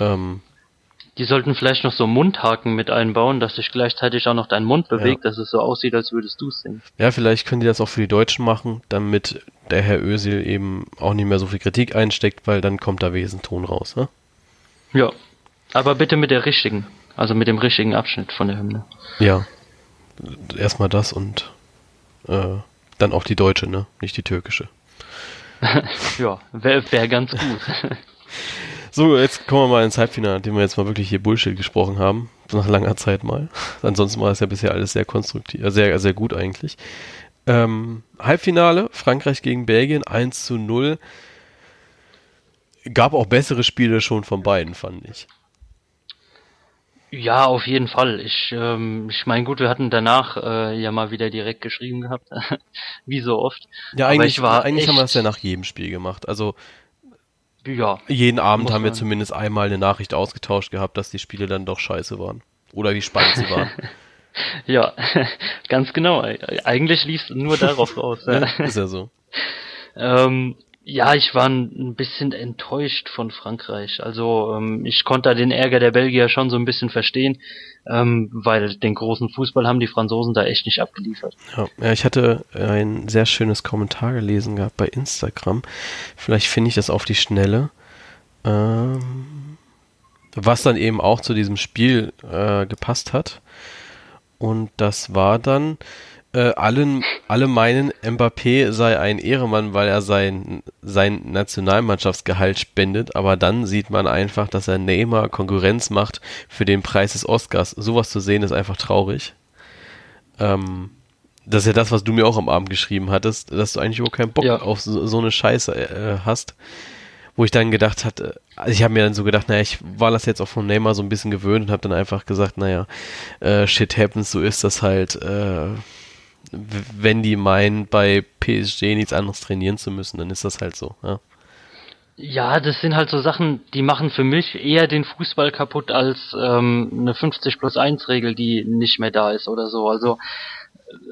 Ähm, die sollten vielleicht noch so Mundhaken mit einbauen, dass sich gleichzeitig auch noch dein Mund bewegt, ja. dass es so aussieht, als würdest du singen. Ja, vielleicht können die das auch für die Deutschen machen, damit der Herr Ösil eben auch nicht mehr so viel Kritik einsteckt, weil dann kommt da Wesenton raus, ne? Ja. Aber bitte mit der richtigen, also mit dem richtigen Abschnitt von der Hymne. Ja. Erstmal das und äh, dann auch die deutsche, ne? Nicht die türkische. ja, wäre wär ganz gut. So, jetzt kommen wir mal ins Halbfinale, nachdem wir jetzt mal wirklich hier Bullshit gesprochen haben. Nach langer Zeit mal. Ansonsten war es ja bisher alles sehr konstruktiv, äh, sehr, sehr gut eigentlich. Ähm, Halbfinale, Frankreich gegen Belgien, 1 zu 0. Gab auch bessere Spiele schon von beiden, fand ich. Ja, auf jeden Fall. Ich, ähm, ich meine, gut, wir hatten danach äh, ja mal wieder direkt geschrieben gehabt, wie so oft. Ja, eigentlich, war eigentlich haben wir das ja nach jedem Spiel gemacht. Also ja, jeden Abend haben wir zumindest einmal eine Nachricht ausgetauscht gehabt, dass die Spiele dann doch scheiße waren oder wie spannend sie waren. ja, ganz genau. Eigentlich lief es nur darauf raus. ja, ist ja so. Ähm, ja, ich war ein bisschen enttäuscht von Frankreich. Also ähm, ich konnte da den Ärger der Belgier schon so ein bisschen verstehen, ähm, weil den großen Fußball haben die Franzosen da echt nicht abgeliefert. Ja, ja, ich hatte ein sehr schönes Kommentar gelesen gehabt bei Instagram. Vielleicht finde ich das auf die Schnelle. Ähm, was dann eben auch zu diesem Spiel äh, gepasst hat. Und das war dann, äh, allen, alle meinen, Mbappé sei ein Ehremann, weil er sein, sein Nationalmannschaftsgehalt spendet, aber dann sieht man einfach, dass er Neymar Konkurrenz macht für den Preis des Oscars. Sowas zu sehen ist einfach traurig. Ähm, das ist ja das, was du mir auch am Abend geschrieben hattest, dass du eigentlich überhaupt keinen Bock ja. auf so, so, eine Scheiße äh, hast. Wo ich dann gedacht hatte, also ich habe mir dann so gedacht, naja, ich war das jetzt auch von Neymar so ein bisschen gewöhnt und habe dann einfach gesagt, naja, äh, shit happens, so ist das halt. Äh, wenn die meinen, bei PSG nichts anderes trainieren zu müssen, dann ist das halt so. Ja. Ja, das sind halt so Sachen, die machen für mich eher den Fußball kaputt als ähm, eine 50 plus 1 Regel, die nicht mehr da ist oder so. Also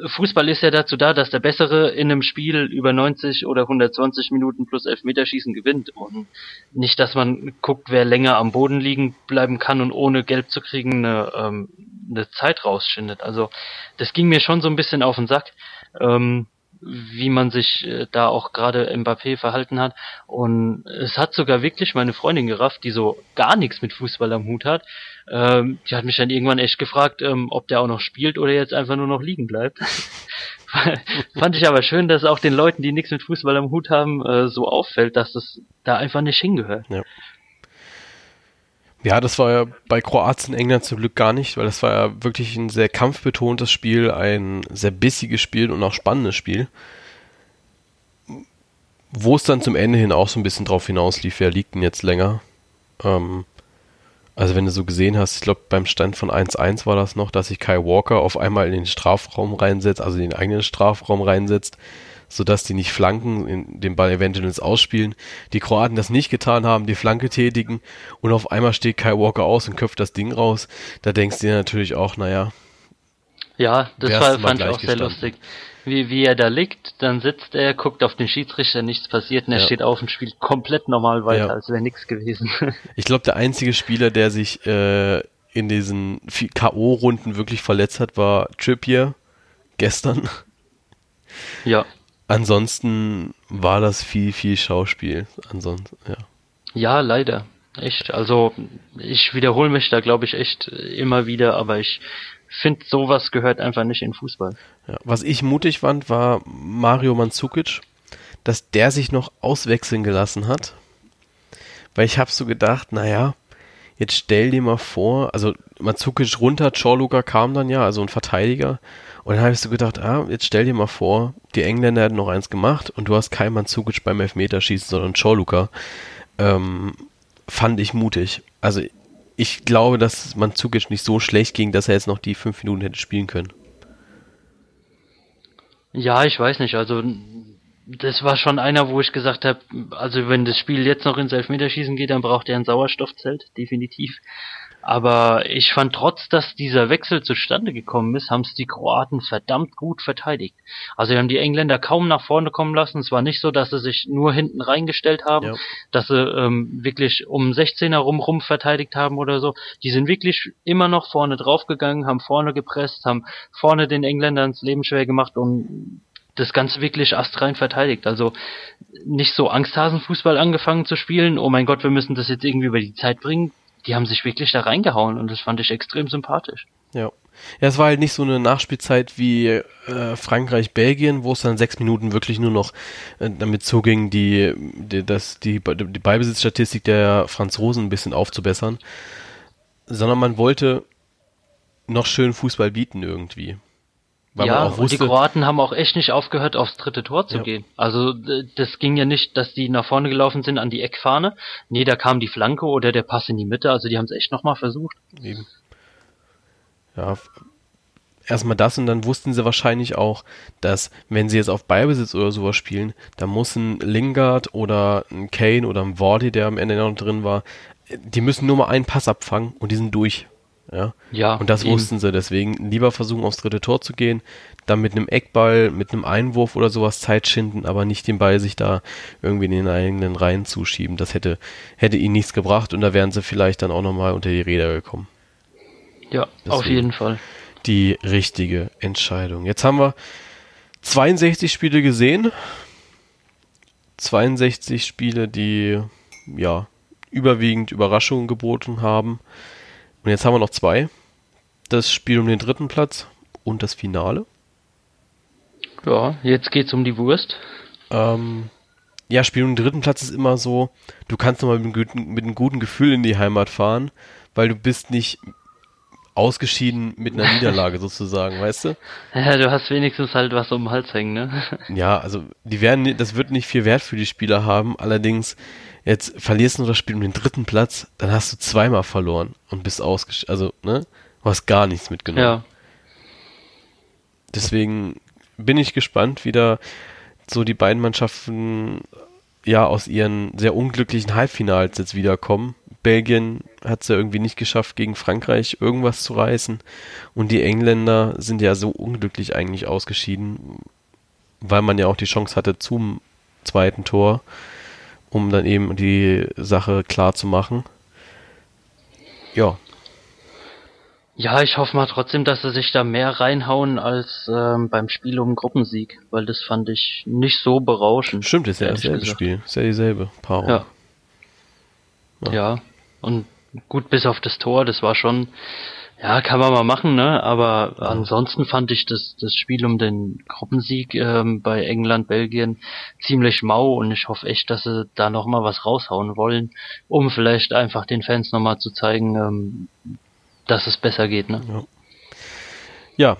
Fußball ist ja dazu da, dass der Bessere in einem Spiel über 90 oder 120 Minuten plus Elfmeterschießen gewinnt und nicht, dass man guckt, wer länger am Boden liegen bleiben kann und ohne Gelb zu kriegen eine, ähm, eine Zeit rausschindet. Also das ging mir schon so ein bisschen auf den Sack. Ähm, wie man sich äh, da auch gerade Mbappé verhalten hat. Und es hat sogar wirklich meine Freundin gerafft, die so gar nichts mit Fußball am Hut hat. Ähm, die hat mich dann irgendwann echt gefragt, ähm, ob der auch noch spielt oder jetzt einfach nur noch liegen bleibt. Fand ich aber schön, dass auch den Leuten, die nichts mit Fußball am Hut haben, äh, so auffällt, dass das da einfach nicht hingehört. Ja. Ja, das war ja bei Kroatien, England zum Glück gar nicht, weil das war ja wirklich ein sehr kampfbetontes Spiel, ein sehr bissiges Spiel und auch spannendes Spiel. Wo es dann zum Ende hin auch so ein bisschen drauf hinauslief, wer liegt denn jetzt länger? Ähm, also wenn du so gesehen hast, ich glaube beim Stand von 1-1 war das noch, dass sich Kai Walker auf einmal in den Strafraum reinsetzt, also in den eigenen Strafraum reinsetzt sodass die nicht flanken, den Ball eventuell ins Ausspielen. Die Kroaten das nicht getan haben, die Flanke tätigen und auf einmal steht Kai Walker aus und köpft das Ding raus. Da denkst du dir natürlich auch, naja. Ja, das war, fand ich auch sehr lustig. Wie, wie er da liegt, dann sitzt er, guckt auf den Schiedsrichter, nichts passiert und er ja. steht auf und spielt komplett normal weiter, ja. als wäre nichts gewesen. ich glaube, der einzige Spieler, der sich äh, in diesen K.O.-Runden wirklich verletzt hat, war Trippier gestern. Ja. Ansonsten war das viel, viel Schauspiel. Ansonsten, ja. Ja, leider. Echt. Also ich wiederhole mich da, glaube ich, echt immer wieder, aber ich finde, sowas gehört einfach nicht in Fußball. Ja, was ich mutig fand, war Mario Mandzukic, dass der sich noch auswechseln gelassen hat. Weil ich habe so gedacht, naja, jetzt stell dir mal vor, also Mandzukic runter, Chorluka kam dann ja, also ein Verteidiger. Und dann habe ich so gedacht, ah, jetzt stell dir mal vor, die Engländer hätten noch eins gemacht und du hast keinen Mandzukic beim Elfmeterschießen, sondern Chorluka. Ähm, fand ich mutig. Also ich glaube, dass Mandzukic nicht so schlecht ging, dass er jetzt noch die fünf Minuten hätte spielen können. Ja, ich weiß nicht. Also das war schon einer, wo ich gesagt habe, also wenn das Spiel jetzt noch ins Elfmeterschießen geht, dann braucht er ein Sauerstoffzelt, definitiv. Aber ich fand trotz, dass dieser Wechsel zustande gekommen ist, haben es die Kroaten verdammt gut verteidigt. Also sie haben die Engländer kaum nach vorne kommen lassen. Es war nicht so, dass sie sich nur hinten reingestellt haben, ja. dass sie ähm, wirklich um 16er rum rum verteidigt haben oder so. Die sind wirklich immer noch vorne draufgegangen, haben vorne gepresst, haben vorne den Engländern ins Leben schwer gemacht und das Ganze wirklich astrein verteidigt. Also nicht so Angsthasenfußball angefangen zu spielen, oh mein Gott, wir müssen das jetzt irgendwie über die Zeit bringen die haben sich wirklich da reingehauen und das fand ich extrem sympathisch. Ja. Ja, es war halt nicht so eine Nachspielzeit wie äh, Frankreich, Belgien, wo es dann sechs Minuten wirklich nur noch äh, damit zuging, die, die, das, die, die Beibesitzstatistik der Franzosen ein bisschen aufzubessern, sondern man wollte noch schön Fußball bieten irgendwie. Weil ja, wusste, und die Kroaten haben auch echt nicht aufgehört, aufs dritte Tor zu ja. gehen. Also das ging ja nicht, dass die nach vorne gelaufen sind an die Eckfahne. Nee, da kam die Flanke oder der Pass in die Mitte. Also die haben es echt nochmal versucht. Eben. Ja, erstmal das und dann wussten sie wahrscheinlich auch, dass wenn sie jetzt auf Ballbesitz oder sowas spielen, da muss ein Lingard oder ein Kane oder ein Wardy, der am Ende noch drin war, die müssen nur mal einen Pass abfangen und die sind durch. Ja. ja und das eben. wussten sie, deswegen lieber versuchen aufs dritte Tor zu gehen, dann mit einem Eckball, mit einem Einwurf oder sowas Zeit schinden, aber nicht den Ball sich da irgendwie in den eigenen Reihen zuschieben. Das hätte, hätte ihnen nichts gebracht und da wären sie vielleicht dann auch nochmal unter die Räder gekommen. Ja, Deswegen. auf jeden Fall die richtige Entscheidung. Jetzt haben wir 62 Spiele gesehen. 62 Spiele, die ja überwiegend Überraschungen geboten haben. Und jetzt haben wir noch zwei. Das Spiel um den dritten Platz und das Finale. Ja, jetzt geht's um die Wurst. Ähm, ja, Spiel um den dritten Platz ist immer so, du kannst nochmal mit, mit einem guten Gefühl in die Heimat fahren, weil du bist nicht ausgeschieden mit einer Niederlage sozusagen, weißt du? Ja, du hast wenigstens halt was um den Hals hängen, ne? Ja, also die werden, das wird nicht viel Wert für die Spieler haben. Allerdings, jetzt verlierst du das Spiel um den dritten Platz, dann hast du zweimal verloren und bist ausgeschieden. Also, ne? Du hast gar nichts mitgenommen. Ja. Deswegen bin ich gespannt, wie da so die beiden Mannschaften ja aus ihren sehr unglücklichen Halbfinals jetzt wiederkommen. Belgien hat es ja irgendwie nicht geschafft, gegen Frankreich irgendwas zu reißen. Und die Engländer sind ja so unglücklich eigentlich ausgeschieden, weil man ja auch die Chance hatte zum zweiten Tor, um dann eben die Sache klar zu machen. Ja. Ja, ich hoffe mal trotzdem, dass sie sich da mehr reinhauen als ähm, beim Spiel um Gruppensieg, weil das fand ich nicht so berauschend. Stimmt, ist ja dasselbe Spiel, ist ja dieselbe Paarung. Ja. ja. Ja, und gut, bis auf das Tor, das war schon, ja, kann man mal machen, ne? Aber ansonsten fand ich das, das Spiel um den Gruppensieg ähm, bei England, Belgien ziemlich mau und ich hoffe echt, dass sie da nochmal was raushauen wollen, um vielleicht einfach den Fans nochmal zu zeigen, ähm, dass es besser geht, ne? Ja. ja,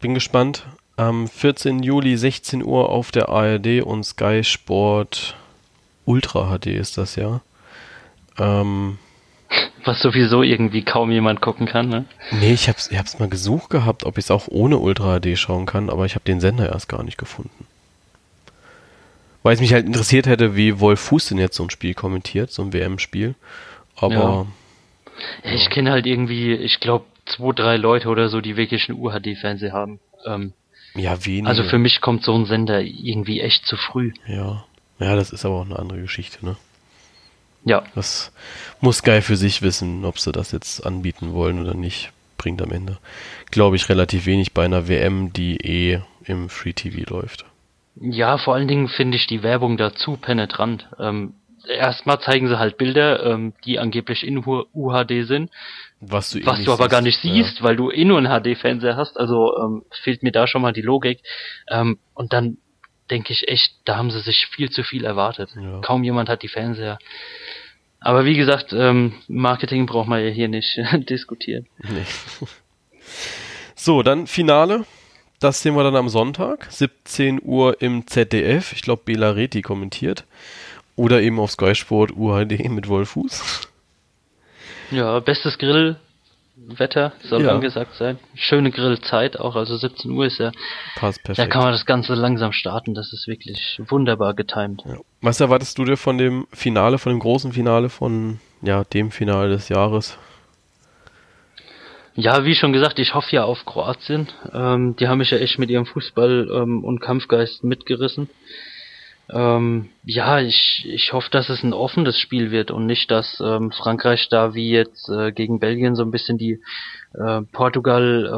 bin gespannt. Am 14. Juli 16 Uhr auf der ARD und Sky Sport Ultra HD ist das ja. Ähm, was sowieso irgendwie kaum jemand gucken kann, ne? Nee, ich hab's, ich hab's mal gesucht gehabt, ob ich es auch ohne Ultra HD schauen kann, aber ich habe den Sender erst gar nicht gefunden. Weil es mich halt interessiert hätte, wie Wolf Fuß denn jetzt so ein Spiel kommentiert, so ein WM-Spiel. Aber. Ja. Ja, ich kenne halt irgendwie, ich glaube, zwei, drei Leute oder so, die wirklich einen UHD-Fernseher haben. Ähm, ja, wenige. Also für mich kommt so ein Sender irgendwie echt zu früh. Ja. Ja, das ist aber auch eine andere Geschichte, ne? Ja. Das muss Sky für sich wissen, ob sie das jetzt anbieten wollen oder nicht. Bringt am Ende, glaube ich, relativ wenig bei einer WM, die eh im Free TV läuft. Ja, vor allen Dingen finde ich die Werbung dazu penetrant. Ähm, erstmal zeigen sie halt Bilder, ähm, die angeblich in UHD sind. Was du, eh was du aber siehst. gar nicht siehst, ja. weil du eh nur einen HD-Fernseher hast. Also ähm, fehlt mir da schon mal die Logik. Ähm, und dann denke ich echt, da haben sie sich viel zu viel erwartet. Ja. Kaum jemand hat die Fernseher. Aber wie gesagt, ähm, Marketing braucht man ja hier nicht diskutieren. Nee. So, dann Finale. Das sehen wir dann am Sonntag, 17 Uhr im ZDF. Ich glaube, Bela Reti kommentiert. Oder eben auf Sky Sport UHD mit Wolfuß. Ja, bestes Grill Wetter soll ja. angesagt sein. Schöne Grillzeit auch, also 17 Uhr ist ja. Passt perfekt. Da kann man das Ganze langsam starten, das ist wirklich wunderbar getimt. Ja. Was erwartest du dir von dem Finale, von dem großen Finale, von ja, dem Finale des Jahres? Ja, wie schon gesagt, ich hoffe ja auf Kroatien. Ähm, die haben mich ja echt mit ihrem Fußball ähm, und Kampfgeist mitgerissen. Ähm, ja, ich, ich hoffe, dass es ein offenes Spiel wird und nicht, dass ähm, Frankreich da wie jetzt äh, gegen Belgien so ein bisschen die äh, Portugal äh,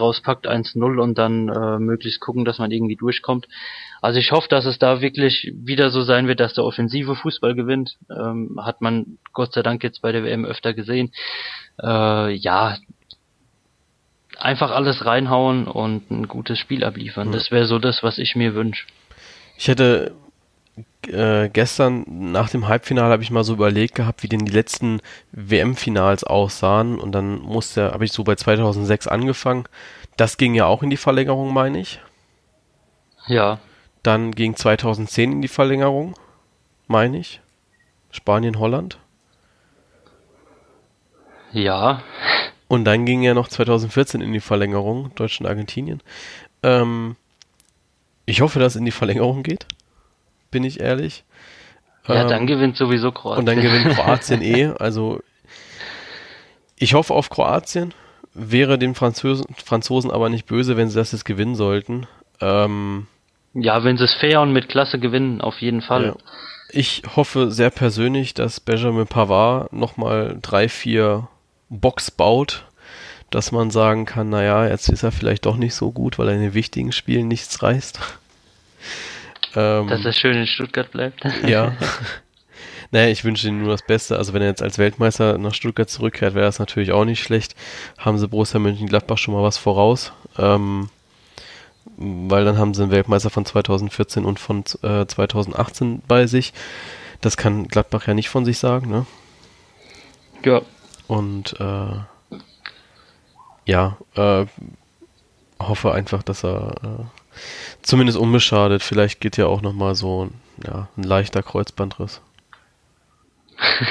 rauspackt, 1-0 und dann äh, möglichst gucken, dass man irgendwie durchkommt. Also ich hoffe, dass es da wirklich wieder so sein wird, dass der offensive Fußball gewinnt. Ähm, hat man Gott sei Dank jetzt bei der WM öfter gesehen. Äh, ja, einfach alles reinhauen und ein gutes Spiel abliefern. Das wäre so das, was ich mir wünsche. Ich hätte äh, gestern nach dem Halbfinale habe ich mal so überlegt gehabt, wie denn die letzten WM-Finals aussahen und dann musste, habe ich so bei 2006 angefangen. Das ging ja auch in die Verlängerung, meine ich. Ja. Dann ging 2010 in die Verlängerung, meine ich. Spanien, Holland. Ja. Und dann ging ja noch 2014 in die Verlängerung, Deutschland, Argentinien. Ähm, ich hoffe, dass es in die Verlängerung geht. Bin ich ehrlich. Ja, ähm, dann gewinnt sowieso Kroatien. Und dann gewinnt Kroatien eh. Also ich hoffe auf Kroatien. Wäre den Franzosen, Franzosen aber nicht böse, wenn sie das jetzt gewinnen sollten. Ähm, ja, wenn sie es fair und mit Klasse gewinnen, auf jeden Fall. Ja. Ich hoffe sehr persönlich, dass Benjamin Pavard nochmal drei, vier Box baut, dass man sagen kann, naja, jetzt ist er vielleicht doch nicht so gut, weil er in den wichtigen Spielen nichts reißt. ähm, dass er schön in Stuttgart bleibt. ja. Naja, ich wünsche ihm nur das Beste. Also wenn er jetzt als Weltmeister nach Stuttgart zurückkehrt, wäre das natürlich auch nicht schlecht. Haben sie Borussia Mönchengladbach schon mal was voraus. Ähm, weil dann haben sie einen Weltmeister von 2014 und von äh, 2018 bei sich. Das kann Gladbach ja nicht von sich sagen, ne? Ja. Und äh, ja, äh, hoffe einfach, dass er äh, zumindest unbeschadet, vielleicht geht ja auch nochmal so ja, ein leichter Kreuzbandriss.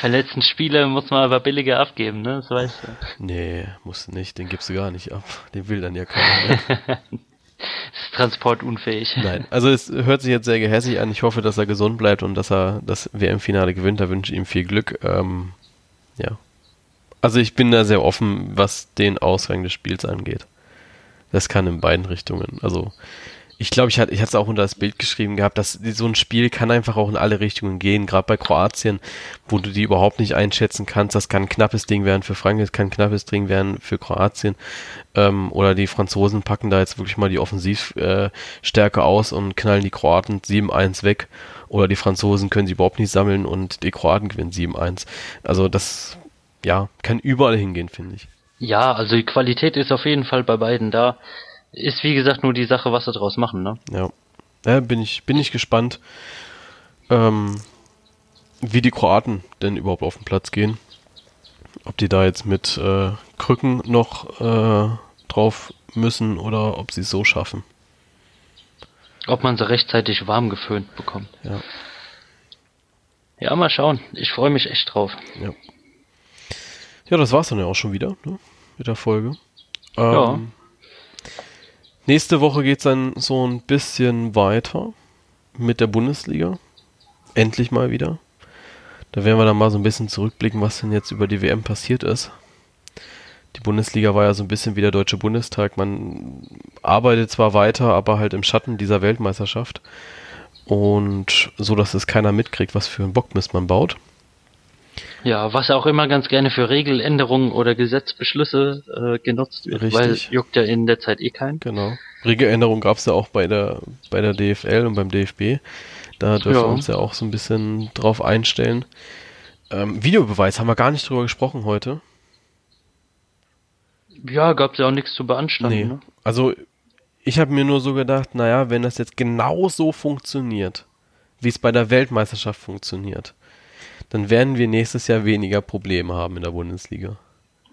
Verletzten Spieler muss man aber billiger abgeben, ne? Das weißt du. Nee, musst du nicht, den gibst du gar nicht ab. Den will dann ja keiner. Ne? ist transportunfähig. Nein, also es hört sich jetzt sehr gehässig an. Ich hoffe, dass er gesund bleibt und dass er das WM-Finale gewinnt. Da wünsche ich ihm viel Glück. Ähm, ja. Also ich bin da sehr offen, was den Ausgang des Spiels angeht. Das kann in beiden Richtungen. Also ich glaube, ich hatte ich es auch unter das Bild geschrieben gehabt, dass so ein Spiel kann einfach auch in alle Richtungen gehen, gerade bei Kroatien, wo du die überhaupt nicht einschätzen kannst. Das kann ein knappes Ding werden für Frankreich, kann ein knappes Ding werden für Kroatien. Ähm, oder die Franzosen packen da jetzt wirklich mal die Offensivstärke äh, aus und knallen die Kroaten 7-1 weg. Oder die Franzosen können sie überhaupt nicht sammeln und die Kroaten gewinnen 7-1. Also das, ja, kann überall hingehen, finde ich. Ja, also die Qualität ist auf jeden Fall bei beiden da. Ist wie gesagt nur die Sache, was sie draus machen, ne? Ja. ja bin ich, bin ich gespannt, ähm, wie die Kroaten denn überhaupt auf den Platz gehen. Ob die da jetzt mit äh, Krücken noch äh, drauf müssen oder ob sie es so schaffen. Ob man sie rechtzeitig warm geföhnt bekommt. Ja. Ja, mal schauen. Ich freue mich echt drauf. Ja. Ja, das war's dann ja auch schon wieder, ne? Mit der Folge. Ähm, ja. Nächste Woche geht es dann so ein bisschen weiter mit der Bundesliga. Endlich mal wieder. Da werden wir dann mal so ein bisschen zurückblicken, was denn jetzt über die WM passiert ist. Die Bundesliga war ja so ein bisschen wie der Deutsche Bundestag. Man arbeitet zwar weiter, aber halt im Schatten dieser Weltmeisterschaft. Und so, dass es keiner mitkriegt, was für ein Bockmist man baut. Ja, was auch immer ganz gerne für Regeländerungen oder Gesetzbeschlüsse äh, genutzt wird, Richtig. weil juckt ja in der Zeit eh keinen. Genau. Regeländerungen gab es ja auch bei der bei der DFL und beim DFB. Da dürfen ja. wir uns ja auch so ein bisschen drauf einstellen. Ähm, Videobeweis haben wir gar nicht drüber gesprochen heute. Ja, gab es ja auch nichts zu beanstanden. Nee. Ne? Also ich habe mir nur so gedacht, naja, wenn das jetzt genau so funktioniert, wie es bei der Weltmeisterschaft funktioniert, dann werden wir nächstes Jahr weniger Probleme haben in der Bundesliga.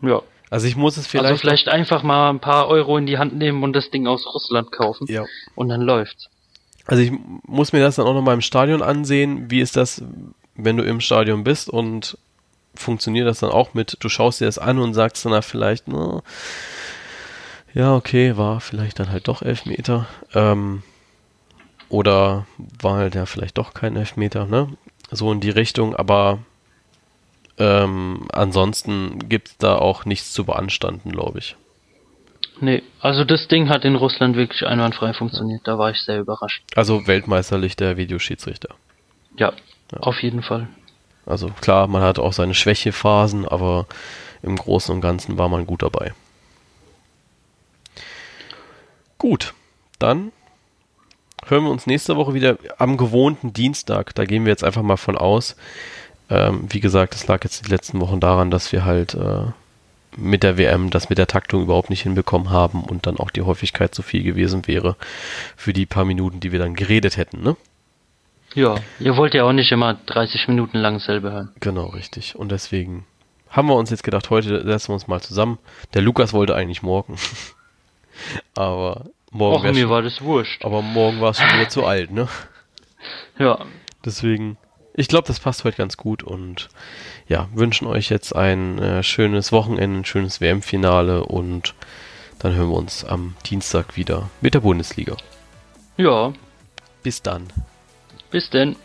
Ja. Also ich muss es vielleicht. Also vielleicht einfach mal ein paar Euro in die Hand nehmen und das Ding aus Russland kaufen. Ja. Und dann läuft's. Also ich muss mir das dann auch noch mal im Stadion ansehen. Wie ist das, wenn du im Stadion bist und funktioniert das dann auch mit, du schaust dir das an und sagst dann vielleicht, na, ja, okay, war vielleicht dann halt doch Elfmeter. Ähm, oder war halt ja vielleicht doch kein Elfmeter, ne? So in die Richtung, aber ähm, ansonsten gibt es da auch nichts zu beanstanden, glaube ich. Nee, also das Ding hat in Russland wirklich einwandfrei funktioniert, da war ich sehr überrascht. Also weltmeisterlich der Videoschiedsrichter. Ja, ja, auf jeden Fall. Also klar, man hat auch seine Schwächephasen, aber im Großen und Ganzen war man gut dabei. Gut, dann hören wir uns nächste Woche wieder am gewohnten Dienstag. Da gehen wir jetzt einfach mal von aus. Ähm, wie gesagt, es lag jetzt die letzten Wochen daran, dass wir halt äh, mit der WM das mit der Taktung überhaupt nicht hinbekommen haben und dann auch die Häufigkeit zu viel gewesen wäre für die paar Minuten, die wir dann geredet hätten, ne? Ja, ihr wollt ja auch nicht immer 30 Minuten lang selber hören. Genau, richtig. Und deswegen haben wir uns jetzt gedacht, heute setzen wir uns mal zusammen. Der Lukas wollte eigentlich morgen. Aber Morgen Och, mir war das wurscht. Aber morgen war es schon wieder zu alt, ne? Ja. Deswegen ich glaube, das passt heute ganz gut und ja, wünschen euch jetzt ein äh, schönes Wochenende, ein schönes WM-Finale und dann hören wir uns am Dienstag wieder mit der Bundesliga. Ja. Bis dann. Bis denn.